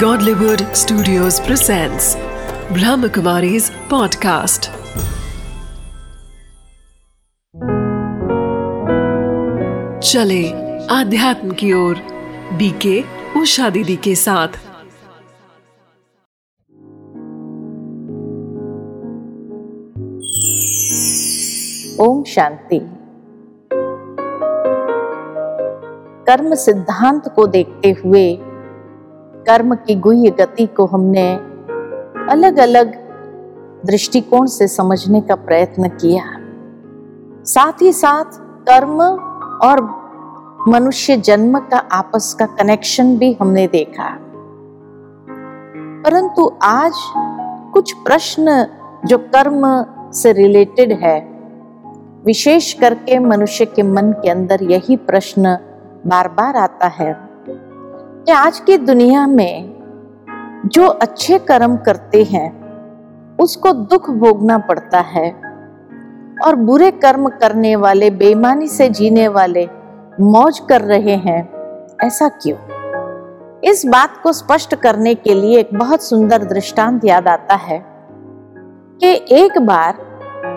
Godlywood Studios presents Brahmakumari's podcast. चले आध्यात्म की ओर बीके उषा दीदी के साथ ओम शांति कर्म सिद्धांत को देखते हुए कर्म की गुह्य गति को हमने अलग अलग दृष्टिकोण से समझने का प्रयत्न किया। साथ ही साथ कर्म और मनुष्य जन्म का आपस का कनेक्शन भी हमने देखा। परंतु आज कुछ प्रश्न जो कर्म से रिलेटेड है, विशेष करके मनुष्य के मन के अंदर यही प्रश्न बार बार आता है। कि आज की दुनिया में जो अच्छे कर्म करते हैं, उसको दुख भोगना पड़ता है और बुरे कर्म करने वाले, बेईमानी से जीने वाले मौज कर रहे हैं, ऐसा क्यों? इस बात को स्पष्ट करने के लिए एक बहुत सुंदर दृष्टांत याद आता है कि एक बार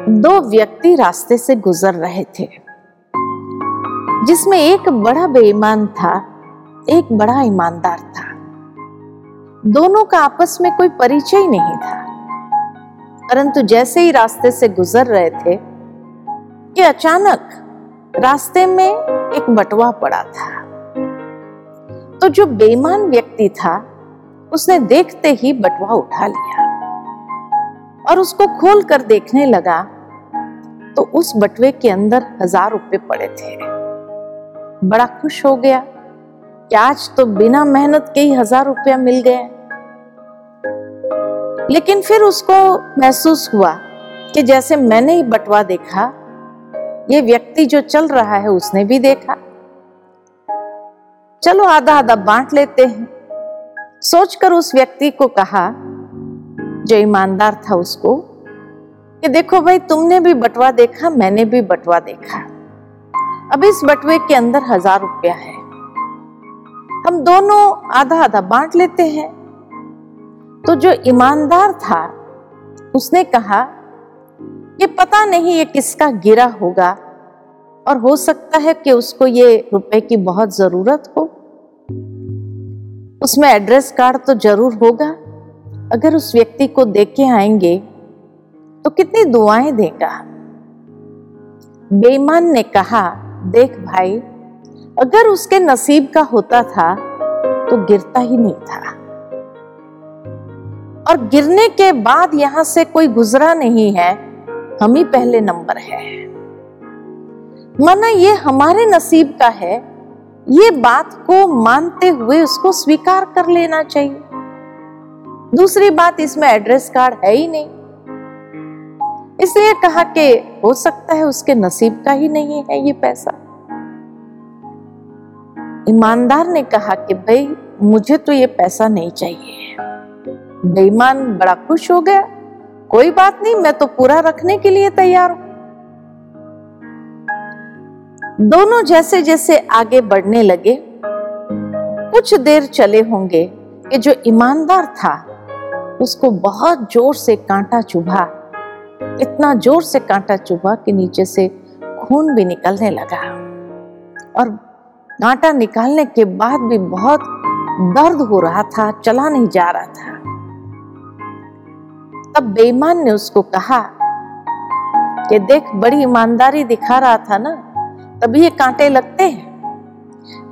दो व्यक्ति रास्ते से गुजर रहे थे, जिसमें एक बड़ा बेईमान था एक बड़ा ईमानदार था। दोनों का आपस में कोई परिचय नहीं था। परंतु जैसे ही रास्ते से गुजर रहे थे कि अचानक रास्ते में एक बटवा पड़ा था। तो जो बेईमान व्यक्ति था, उसने देखते ही बटवा उठा लिया और उसको खोल कर देखने लगा तो उस बटवे के अंदर हज़ार रुपए पड़े थे। बड़ा खुश हो गया। आज तो बिना मेहनत के ही हज़ार रुपया मिल गए। लेकिन फिर उसको महसूस हुआ कि जैसे मैंने ही बटवा देखा, ये व्यक्ति जो चल रहा है उसने भी देखा। चलो आधा आधा बांट लेते हैं। सोचकर उस व्यक्ति को कहा, जो ईमानदार था उसको, कि देखो भाई, तुमने भी बटवा देखा, मैंने भी बटवा देखा। अब इस बटवे के अंदर हज़ार रुपया है। हम दोनों आधा आधा बांट लेते हैं। तो जो ईमानदार था, उसने कहा कि पता नहीं ये किसका गिरा होगा और हो सकता है कि उसको ये रुपए की बहुत ज़रूरत हो। उसमें एड्रेस कार्ड तो ज़रूर होगा। अगर उस व्यक्ति को देख के आएँगे तो कितनी दुआएँ देगा? बेईमान ने कहा, देख भाई अगर उसके नसीब का होता था तो गिरता ही नहीं था। और गिरने के बाद यहाँ से कोई गुजरा नहीं है, हम ही पहले नंबर है। माना ये हमारे नसीब का है, ये बात को मानते हुए उसको स्वीकार कर लेना चाहिए। दूसरी बात, इसमें एड्रेस कार्ड है ही नहीं। इसलिए कहा कि हो सकता है उसके नसीब का ही नहीं है ये पैसा। ईमानदार ने कहा कि भाई, मुझे तो ये पैसा नहीं चाहिए। बेईमान बड़ा खुश हो गया। कोई बात नहीं, मैं तो पूरा रखने के लिए तैयार हूँ। दोनों जैसे जैसे आगे बढ़ने लगे। कुछ देर चले होंगे कि जो ईमानदार था, उसको बहुत ज़ोर से कांटा चुभा। इतना ज़ोर से कांटा चुभा कि नीचे से खून भी निकलने लगा। और कांटा निकालने के बाद भी बहुत दर्द हो रहा था, चला नहीं जा रहा था। तब बेईमान ने उसको कहा कि देख, बड़ी ईमानदारी दिखा रहा था ना तभी ये कांटे लगते हैं।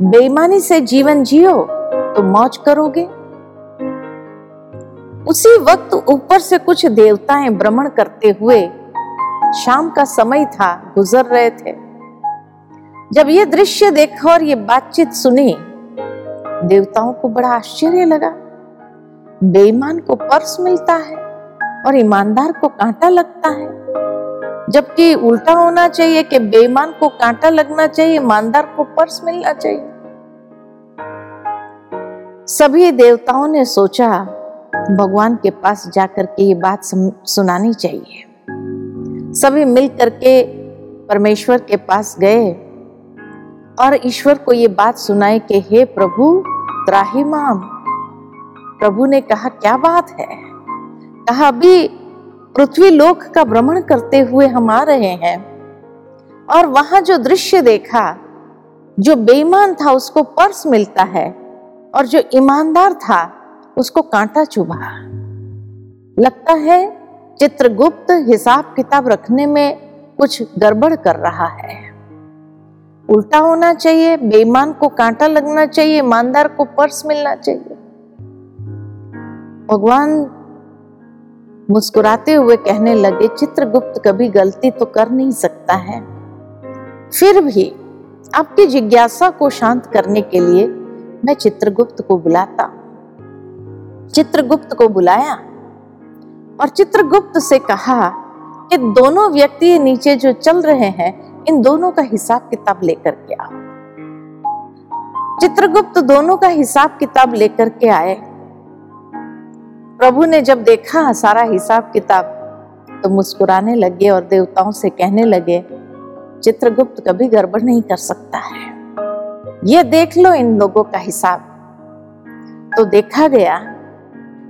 बेईमानी से जीवन जियो तो मौज करोगे। उसी वक्त ऊपर से कुछ देवताएँ भ्रमण करते हुए शाम का समय था, गुजर रहे थे। जब ये दृश्य देखा और ये बातचीत सुनी, देवताओं को बड़ा आश्चर्य लगा। बेईमान को पर्स मिलता है और ईमानदार को कांटा लगता है। जबकि उल्टा होना चाहिए कि बेईमान को कांटा लगना चाहिए, ईमानदार को पर्स मिलना चाहिए। सभी देवताओं ने सोचा, भगवान के पास जाकर के ये बात सुनानी चाहिए। सभी मिल करके परमेश्वर के पास गए और ईश्वर को ये बात सुनाए कि, हे प्रभु, त्राही माम। प्रभु ने कहा, क्या बात है? कहा, अभी पृथ्वी लोक का भ्रमण करते हुए हम आ रहे हैं और वहाँ जो दृश्य देखा, जो बेईमान था उसको पर्स मिलता है और जो ईमानदार था उसको कांटा चुभा। लगता है चित्रगुप्त हिसाब किताब रखने में कुछ गड़बड़ कर रहा है। उल्टा होना चाहिए, बेईमान को कांटा लगना चाहिए, ईमानदार को पर्स मिलना चाहिए। भगवान मुस्कुराते हुए कहने लगे, चित्रगुप्त कभी गलती तो कर नहीं सकता है। फिर भी आपकी जिज्ञासा को शांत करने के लिए मैं चित्रगुप्त को बुलाता। चित्रगुप्त को बुलाया और चित्रगुप्त से कहा कि दोनों व्यक्ति नीचे जो चल रहे हैं इन दोनों का हिसाब किताब लेकर के आओ। चित्रगुप्त दोनों का हिसाब किताब लेकर के आए। प्रभु ने जब देखा सारा हिसाब किताब तो मुस्कुराने लगे और देवताओं से कहने लगे, चित्रगुप्त कभी गड़बड़ नहीं कर सकता है। ये देख लो इन लोगों का हिसाब। तो देखा गया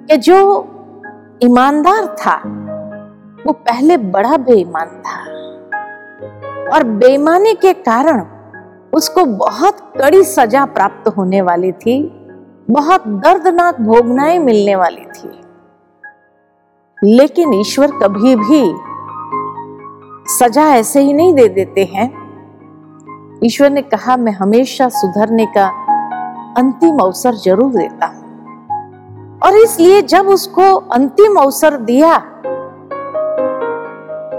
कि जो ईमानदार था, वो पहले बड़ा बेईमान था। और बेईमानी के कारण उसको बहुत कड़ी सजा प्राप्त होने वाली थी, बहुत दर्दनाक भोगनाएँ मिलने वाली थी। लेकिन ईश्वर कभी भी सजा ऐसे ही नहीं दे देते हैं। ईश्वर ने कहा, मैं हमेशा सुधरने का अंतिम अवसर ज़रूर देता हूँ। और इसलिए जब उसको अंतिम अवसर दिया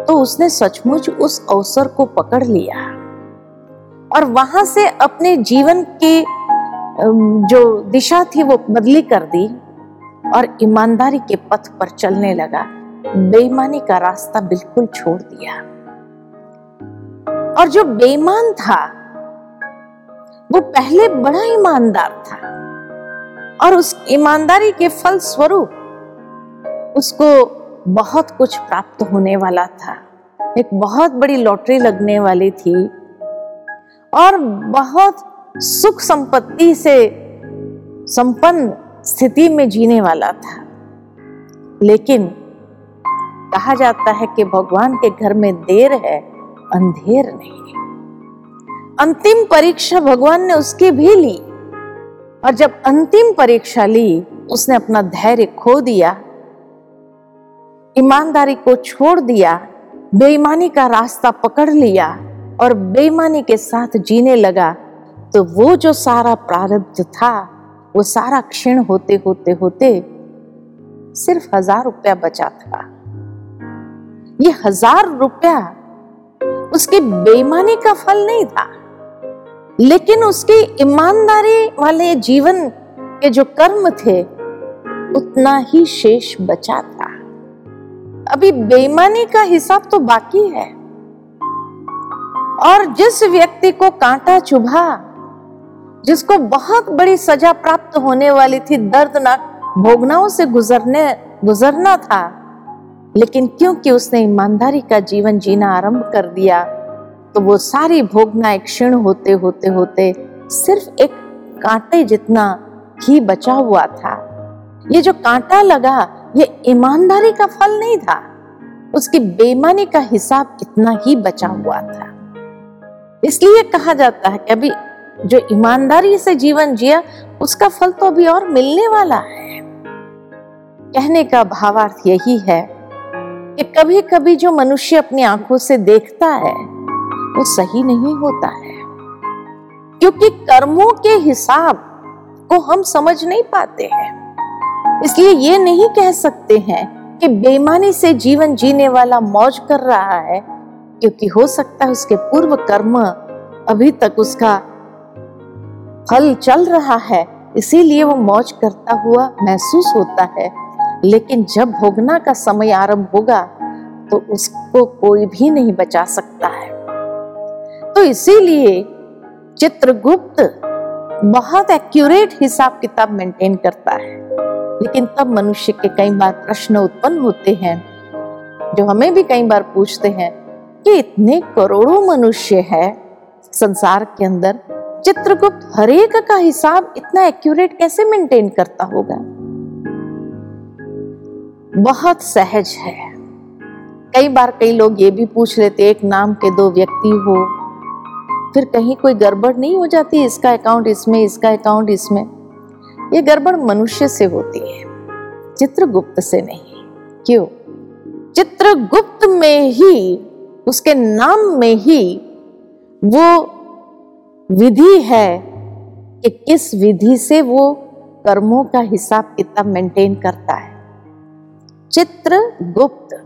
तो उसने सचमुच उस अवसर को पकड़ लिया। और वहाँ से अपने जीवन की जो दिशा थी वो बदली कर दी और ईमानदारी के पथ पर चलने लगा। बेईमानी का रास्ता बिल्कुल छोड़ दिया। और जो बेईमान था, वो पहले बड़ा ईमानदार था। और उस ईमानदारी के फल स्वरूप उसको बहुत कुछ प्राप्त होने वाला था। एक बहुत बड़ी लॉटरी लगने वाली थी और बहुत सुख संपत्ति से संपन्न स्थिति में जीने वाला था। लेकिन कहा जाता है कि भगवान के घर में देर है, अंधेर नहीं। अंतिम परीक्षा भगवान ने उसकी भी ली और जब अंतिम परीक्षा ली, उसने अपना धैर्य खो दिया। ईमानदारी को छोड़ दिया, बेईमानी का रास्ता पकड़ लिया और बेईमानी के साथ जीने लगा तो वो जो सारा प्रारब्ध था, वो सारा क्षीण होते होते होते सिर्फ़ हज़ार रुपया बचा था। ये हज़ार रुपया उसकी बेईमानी का फल नहीं था, लेकिन उसकी ईमानदारी वाले जीवन के जो कर्म थे, उतना ही शेष बचा था। अभी बेईमानी का हिसाब तो बाकी है। और जिस व्यक्ति को कांटा चुभा, जिसको बहुत बड़ी सजा प्राप्त होने वाली थी, दर्दनाक भोगनाओं से गुजरने, गुजरना था, लेकिन क्योंकि उसने ईमानदारी का जीवन जीना आरंभ कर दिया तो वो सारी भोगना एक क्षीण होते होते होते सिर्फ़ एक कांटे जितना ही बचा हुआ था। ये जो कांटा लगा ये ईमानदारी का फल नहीं था। उसकी बेईमानी का हिसाब इतना ही बचा हुआ था। इसलिए कहा जाता है कि अभी जो ईमानदारी से जीवन जिया, उसका फल तो अभी और मिलने वाला है। कहने का भावार्थ यही है कि कभी कभी जो मनुष्य अपनी आँखों से देखता है, वो सही नहीं होता है। क्योंकि कर्मों के हिसाब को हम समझ नहीं पाते हैं। इसलिए ये नहीं कह सकते हैं कि बेईमानी से जीवन जीने वाला मौज कर रहा है, क्योंकि हो सकता है उसके पूर्व कर्म अभी तक उसका फल चल रहा है, इसीलिए वो मौज करता हुआ महसूस होता है। लेकिन जब भोगना का समय आरंभ होगा तो उसको कोई भी नहीं बचा सकता है। तो इसीलिए चित्रगुप्त बहुत एक्यूरेट हिसाब किताब मेंटेन करता है। लेकिन तब मनुष्य के कई बार प्रश्न उत्पन्न होते हैं, जो हमें भी कई बार पूछते हैं कि इतने करोड़ों मनुष्य है, संसार के अंदर चित्रगुप्त हरेक का हिसाब इतना एक्यूरेट कैसे मेंटेन करता होगा? बहुत सहज है। कई बार कई लोग ये भी पूछ लेते, एक नाम के दो व्यक्ति हो, फिर कहीं कोई गड़बड़ नहीं हो जाती, इसका अकाउंट इसमें, इसका अकाउंट इसमें। ये गड़बड़ मनुष्य से होती है। चित्रगुप्त से नहीं। क्यों? चित्रगुप्त में ही, उसके नाम में ही वो विधि है कि किस विधि से वो कर्मों का हिसाब किताब मेंटेन करता है। चित्रगुप्त।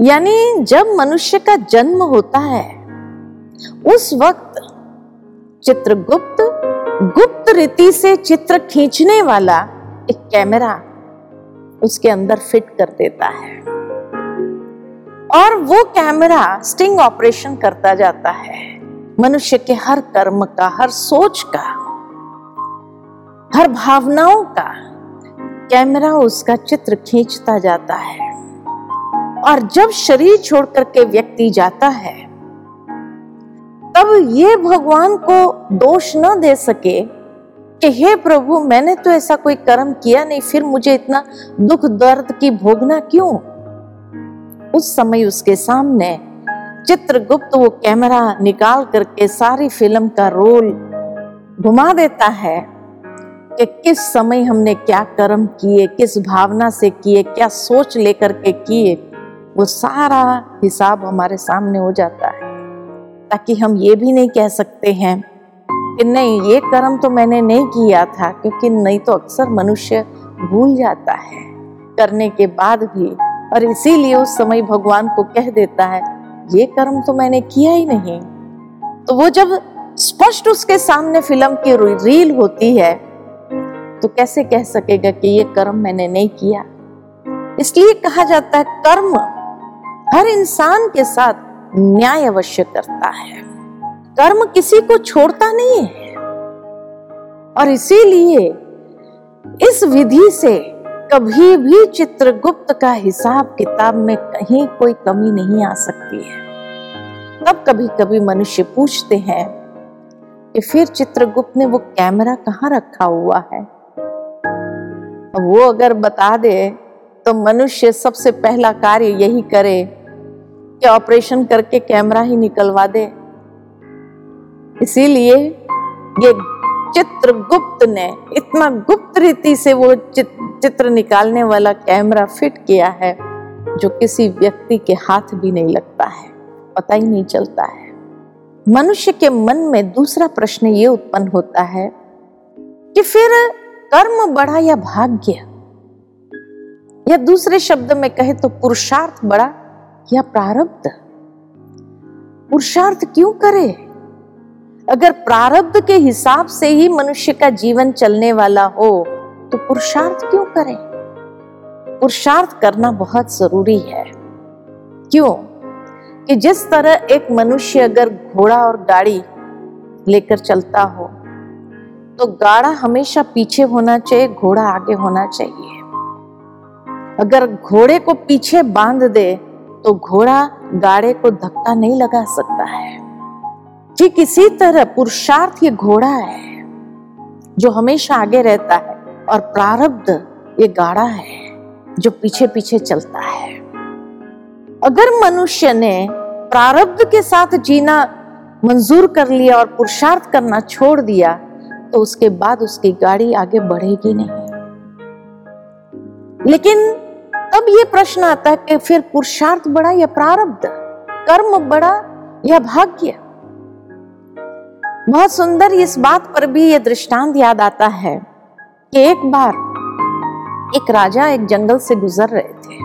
यानी जब मनुष्य का जन्म होता है, उस वक्त चित्रगुप्त गुप्त रीति से चित्र खींचने वाला एक कैमरा उसके अंदर फिट कर देता है। और वो कैमरा स्टिंग ऑपरेशन करता जाता है। मनुष्य के हर कर्म का, हर सोच का, हर भावनाओं का कैमरा उसका चित्र खींचता जाता है। और जब शरीर छोड़ करके व्यक्ति जाता है तब ये भगवान को दोष न दे सके कि हे प्रभु, मैंने तो ऐसा कोई कर्म किया नहीं, फिर मुझे इतना दुख दर्द की भोगना क्यों? उस समय उसके सामने चित्रगुप्त वो कैमरा निकाल करके सारी फ़िल्म का रोल घुमा देता है कि किस समय हमने क्या कर्म किए, किस भावना से किए, क्या सोच लेकर के किए, वो सारा हिसाब हमारे सामने हो जाता है। ताकि हम ये भी नहीं कह सकते हैं कि नहीं, ये कर्म तो मैंने नहीं किया था, क्योंकि नहीं तो अक्सर मनुष्य भूल जाता है। करने के बाद भी, और इसीलिए उस समय भगवान को कह देता है, ये कर्म तो मैंने किया ही नहीं। तो वो जब स्पष्ट उसके सामने फ़िल्म की रील होती है तो कैसे कह सकेगा कि ये कर्म मैंने नहीं किया? इसलिए कहा जाता है, कर्म हर इंसान के साथ न्याय अवश्य करता है। कर्म किसी को छोड़ता नहीं है। और इसीलिए इस विधि से कभी भी चित्रगुप्त का हिसाब किताब में कहीं कोई कमी नहीं आ सकती है। तब कभी कभी मनुष्य पूछते हैं कि फिर चित्रगुप्त ने वो कैमरा कहाँ रखा हुआ है? वो अगर बता दे तो मनुष्य सबसे पहला कार्य यही करे कि ऑपरेशन करके कैमरा ही निकलवा दे। इसीलिए ये चित्रगुप्त ने, इतना गुप्त रीति से वो चित्र निकालने वाला कैमरा फिट किया है, जो किसी व्यक्ति के हाथ भी नहीं लगता है, पता ही नहीं चलता है। मनुष्य के मन में दूसरा प्रश्न ये उत्पन्न होता है कि फिर कर्म बड़ा या भाग्य? या दूसरे शब्द में कहे तो पुरुषार्थ बड़ा? या प्रारब्ध। पुरुषार्थ क्यों करे? अगर प्रारब्ध के हिसाब से ही मनुष्य का जीवन चलने वाला हो तो पुरुषार्थ क्यों करें? पुरुषार्थ करना बहुत ज़रूरी है। क्यों? कि जिस तरह एक मनुष्य अगर घोड़ा और गाड़ी लेकर चलता हो तो गाड़ा हमेशा पीछे होना चाहिए, घोड़ा आगे होना चाहिए। अगर घोड़े को पीछे बाँध दे तो घोड़ा गाड़े को धक्का नहीं लगा सकता है। ठीक इसी तरह पुरुषार्थ ये घोड़ा है, जो हमेशा आगे रहता है और प्रारब्ध ये गाड़ा है, जो पीछे पीछे चलता है। अगर मनुष्य ने प्रारब्ध के साथ जीना मंजूर कर लिया और पुरुषार्थ करना छोड़ दिया तो उसके बाद उसकी गाड़ी आगे बढ़ेगी नहीं। लेकिन अब ये प्रश्न आता है कि फिर पुरुषार्थ बड़ा या प्रारब्ध? कर्म बड़ा या भाग्य? बहुत सुंदर इस बात पर भी यह दृष्टांत याद आता है कि एक बार एक राजा एक जंगल से गुजर रहे थे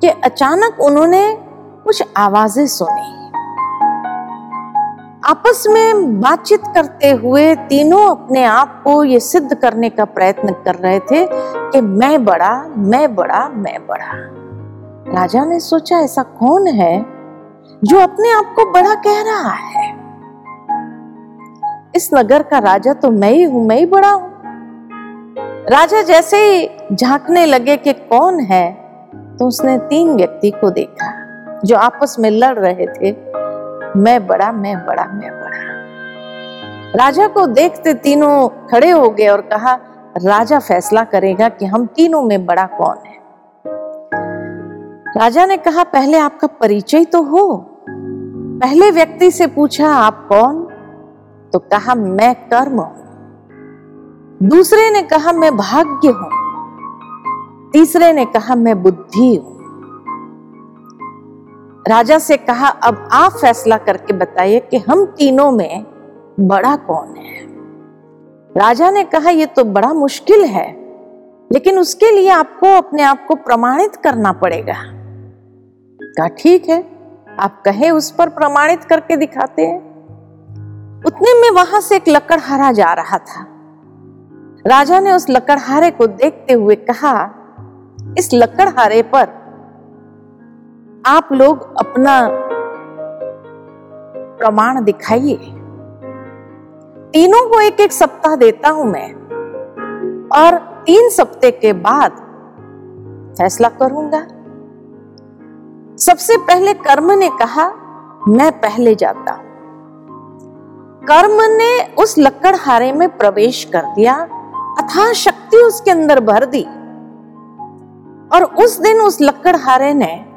कि अचानक उन्होंने कुछ आवाज़ें सुनी। आपस में बातचीत करते हुए तीनों अपने आप को ये सिद्ध करने का प्रयत्न कर रहे थे कि मैं बड़ा मैं बड़ा मैं बड़ा। राजा ने सोचा, ऐसा कौन है जो अपने आप को बड़ा कह रहा है? इस नगर का राजा तो मैं ही हूँ, मैं ही बड़ा हूँ। राजा जैसे ही झांकने लगे कि कौन है तो उसने तीन व्यक्ति को देखा, जो आपस में लड़ रहे थे। मैं बड़ा मैं बड़ा मैं बड़ा। राजा को देखते तीनों खड़े हो गए और कहा, राजा फैसला करेगा कि हम तीनों में बड़ा कौन है? राजा ने कहा, पहले आपका परिचय तो हो। पहले व्यक्ति से पूछा, आप कौन? तो कहा, मैं कर्म हूँ। दूसरे ने कहा, मैं भाग्य हूँ। तीसरे ने कहा, मैं बुद्धि हूँ। राजा से कहा, अब आप फैसला करके बताइए कि हम तीनों में बड़ा कौन है? राजा ने कहा यह तो बड़ा मुश्किल है, लेकिन उसके लिए आपको अपने आप को प्रमाणित करना पड़ेगा। कहा, ठीक है, आप कहे उस पर प्रमाणित करके दिखाते हैं। उतने में वहाँ से एक लकड़हारा जा रहा था। राजा ने उस लकड़हारे को देखते हुए कहा, इस लकड़हारे पर आप लोग अपना प्रमाण दिखाइए। तीनों को एक एक सप्ताह देता हूँ मैं। और तीन सप्ताह के बाद फैसला करूँगा। सबसे पहले कर्म ने कहा, मैं पहले जाता कर्म ने उस लकड़हारे में प्रवेश कर दिया, अथा शक्ति उसके अंदर भर दी। और उस दिन उस लकड़हारे ने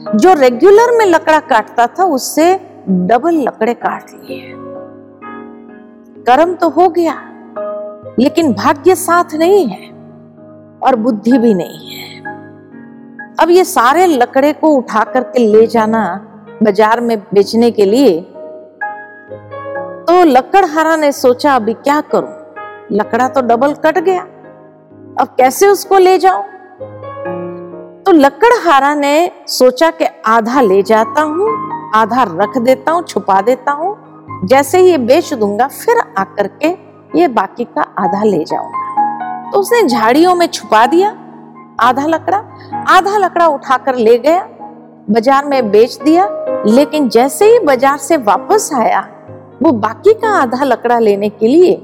जो रेगुलर में लकड़ा काटता था, उससे डबल लकड़े काट लिए। कर्म तो हो गया, लेकिन भाग्य साथ नहीं है और बुद्धि भी नहीं है। अब ये सारे लकड़े को उठा करके ले जाना बाज़ार में बेचने के लिए तो लकड़हारा ने सोचा, अभी क्या करूँ? लकड़ा तो डबल कट गया। अब कैसे उसको ले जाऊँ? तो लकड़हारा ने सोचा कि आधा ले जाता हूँ, आधा रख देता हूँ, छुपा देता हूँ। जैसे ही ये बेच दूँगा, फिर आकर के ये बाकी का आधा ले जाऊँगा। तो उसने झाड़ियों में छुपा दिया, आधा लकड़ा आधा लकड़ा उठाकर ले गया, बाज़ार में बेच दिया। लेकिन जैसे ही बाज़ार से वापस आया, वो बाकी का आधा लकड़ा लेने के लिए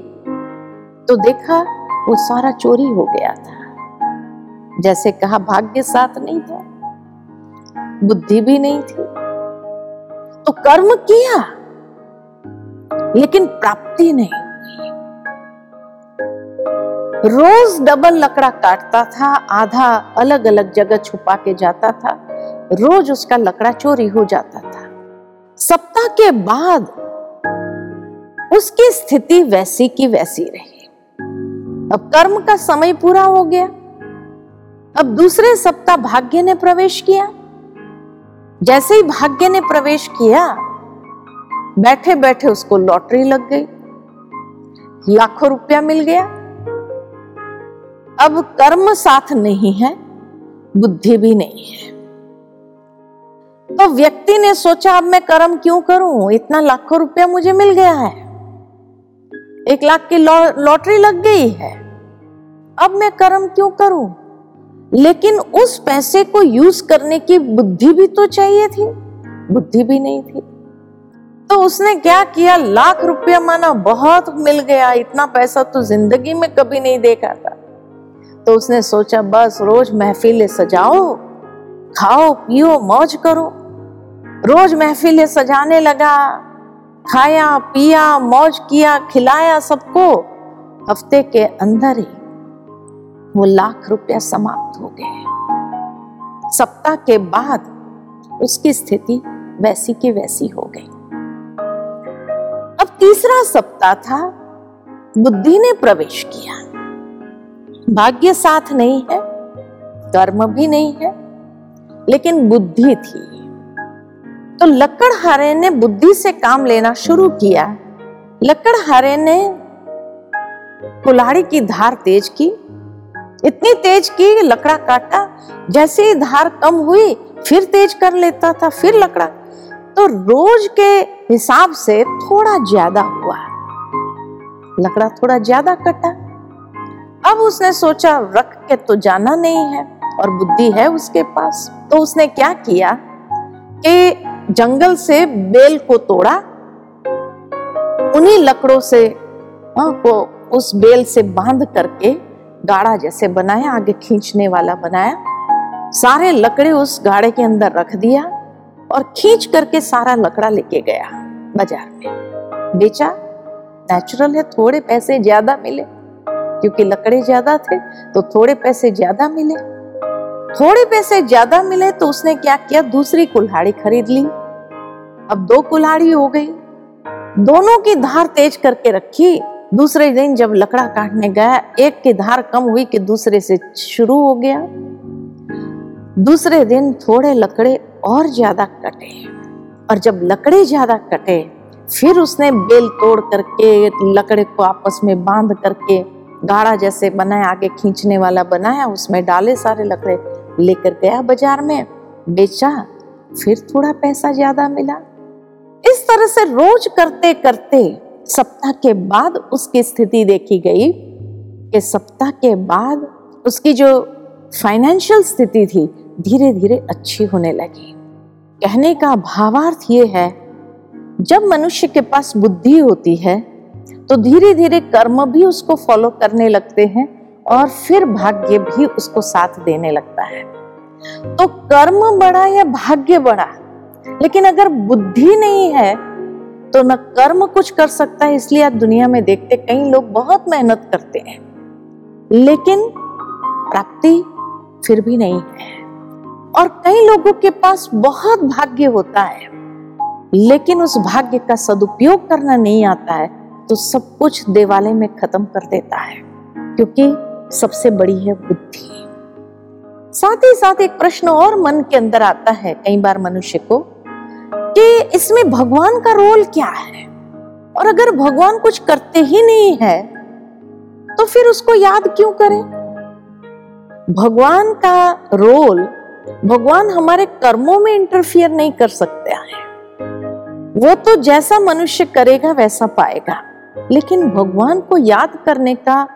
तो देखा वो सारा चोरी हो गया था। जैसे कहा, भाग्य साथ नहीं था, बुद्धि भी नहीं थी तो कर्म किया, लेकिन प्राप्ति नहीं रोज डबल लकड़ा काटता था, आधा अलग अलग जगह छुपा के जाता था, रोज उसका लकड़ा चोरी हो जाता था। सप्ताह के बाद उसकी स्थिति वैसी की वैसी रही। अब कर्म का समय पूरा हो गया। अब दूसरे सप्ताह भाग्य ने प्रवेश किया। जैसे ही भाग्य ने प्रवेश किया बैठे बैठे उसको लॉटरी लग गई। लाखों रुपया मिल गया। अब कर्म साथ नहीं है, बुद्धि भी नहीं है। तो व्यक्ति ने सोचा, अब मैं कर्म क्यों करूँ? इतना लाखों रुपया मुझे मिल गया है। एक लाख की लॉटरी लग गई है। अब मैं कर्म क्यों करूँ? लेकिन उस पैसे को यूज़ करने की बुद्धि भी तो चाहिए थी, बुद्धि भी नहीं थी। तो उसने क्या किया? लाख रुपया माना बहुत मिल गया, इतना पैसा तो ज़िंदगी में कभी नहीं देखा था। तो उसने सोचा, बस रोज महफिलें सजाओ, खाओ, पियो, मौज करो। रोज महफिलें सजाने लगा, खाया, पिया, मौज किया, खिलाया सबको। हफ़्ते के अंदर ही वो लाख रुपया समाप्त हो गए। सप्ताह के बाद उसकी स्थिति वैसी की वैसी हो गई। अब तीसरा सप्ताह था, बुद्धि ने प्रवेश किया। भाग्य साथ नहीं है, कर्म भी नहीं है, लेकिन बुद्धि थी। तो लकड़हारे ने बुद्धि से काम लेना शुरू किया। लकड़हारे ने कुल्हाड़ी की धार तेज की इतनी तेज की लकड़ा काटा जैसे धार कम हुई फिर तेज कर लेता था फिर लकड़ा। तो रोज के हिसाब से थोड़ा ज़्यादा हुआ। लकड़ा थोड़ा ज़्यादा कटा। अब उसने सोचा रख के तो जाना नहीं है और बुद्धि है उसके पास। तो उसने क्या किया कि जंगल से बेल को तोड़ा। उन्हीं लकड़ों से हाँ, को उस बेल से बाँध करके गाड़ा जैसे बनाया, आगे खींचने वाला बनाया। सारे लकड़े उस गाड़े के अंदर रख दिया और खींच करके सारा लकड़ा लेके गया बाज़ार में। बेचा नेचुरल है, थोड़े पैसे ज़्यादा मिले। क्योंकि लकड़े ज़्यादा थे तो थोड़े पैसे ज़्यादा मिले। थोड़े पैसे ज़्यादा मिले तो उसने क्या किया? दूसरी कुल्हाड़ी खरीद ली। अब दो कुल्हाड़ी हो गई। दोनों की धार तेज करके रखी। दूसरे दिन जब लकड़ा काटने गया, एक की धार कम हुई कि दूसरे से शुरू हो गया। दूसरे दिन थोड़े लकड़े और ज़्यादा कटे और जब लकड़े ज़्यादा कटे, फिर उसने बेल तोड़ करके, लकड़े को आपस में बाँध करके, गाढ़ा जैसे बनाया, आगे खींचने वाला बनाया, उसमें डाले सारे लकड़े, लेकर गया बाज़ार में, बेचा, फिर थोड़ा पैसा ज़्यादा मिला। इस तरह से रोज करते करते सप्ताह के बाद उसकी स्थिति देखी गई। कि सप्ताह के बाद उसकी जो फाइनेंशियल स्थिति थी धीरे धीरे अच्छी होने लगी। कहने का भावार्थ ये है, जब मनुष्य के पास बुद्धि होती है तो धीरे धीरे कर्म भी उसको फॉलो करने लगते हैं और फिर भाग्य भी उसको साथ देने लगता है। तो कर्म बड़ा या भाग्य बड़ा, लेकिन अगर बुद्धि नहीं है तो न कर्म कुछ कर सकता है, इसलिए आप दुनिया में देखते कई लोग बहुत मेहनत करते हैं, लेकिन प्राप्ति फिर भी नहीं है। और कई लोगों के पास बहुत भाग्य होता है, लेकिन उस भाग्य का सदुपयोग करना नहीं आता है तो सब कुछ देवालय में खत्म कर देता है, क्योंकि सबसे बड़ी है बुद्धि। साथ ही साथ एक प्रश्न और मन के अंदर आता है, कई बार मनुष्य को कि इसमें भगवान का रोल क्या है? और अगर भगवान कुछ करते ही नहीं है तो फिर उसको याद क्यों करें? भगवान का रोल, भगवान हमारे कर्मों में इंटरफियर नहीं कर सकते हैं। वो तो जैसा मनुष्य करेगा, वैसा पाएगा। लेकिन भगवान को याद करने का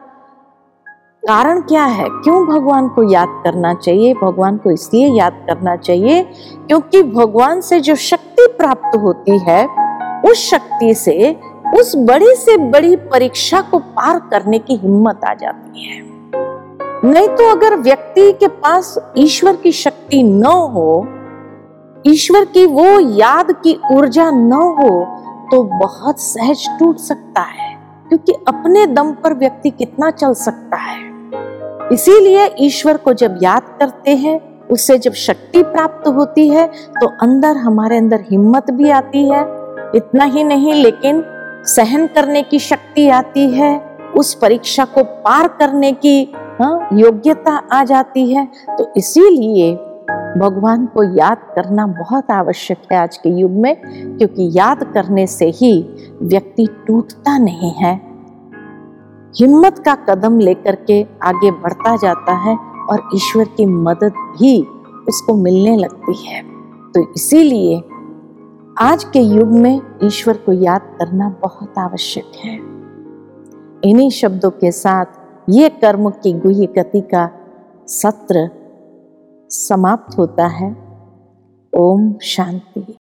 कारण क्या है? क्यों भगवान को याद करना चाहिए? भगवान को इसलिए याद करना चाहिए क्योंकि भगवान से जो शक्ति प्राप्त होती है, उस शक्ति से, उस बड़ी से बड़ी परीक्षा को पार करने की हिम्मत आ जाती है। नहीं तो अगर व्यक्ति के पास ईश्वर की शक्ति न हो, ईश्वर की वो याद की ऊर्जा न हो तो बहुत सहज टूट सकता है, क्योंकि अपने दम पर व्यक्ति कितना चल सकता है। इसीलिए ईश्वर को जब याद करते हैं उससे जब शक्ति प्राप्त होती है तो अंदर हमारे अंदर हिम्मत भी आती है। इतना ही नहीं लेकिन सहन करने की शक्ति आती है उस परीक्षा को पार करने की हाँ, योग्यता आ जाती है। तो इसीलिए भगवान को याद करना बहुत आवश्यक है आज के युग में क्योंकि याद करने से ही व्यक्ति टूटता नहीं है। हिम्मत का कदम लेकर के आगे बढ़ता जाता है और ईश्वर की मदद भी उसको मिलने लगती है। तो इसीलिए आज के युग में ईश्वर को याद करना बहुत आवश्यक है। इन्हीं शब्दों के साथ ये कर्म की गुह्य गति का सत्र समाप्त होता है। ओम शांति।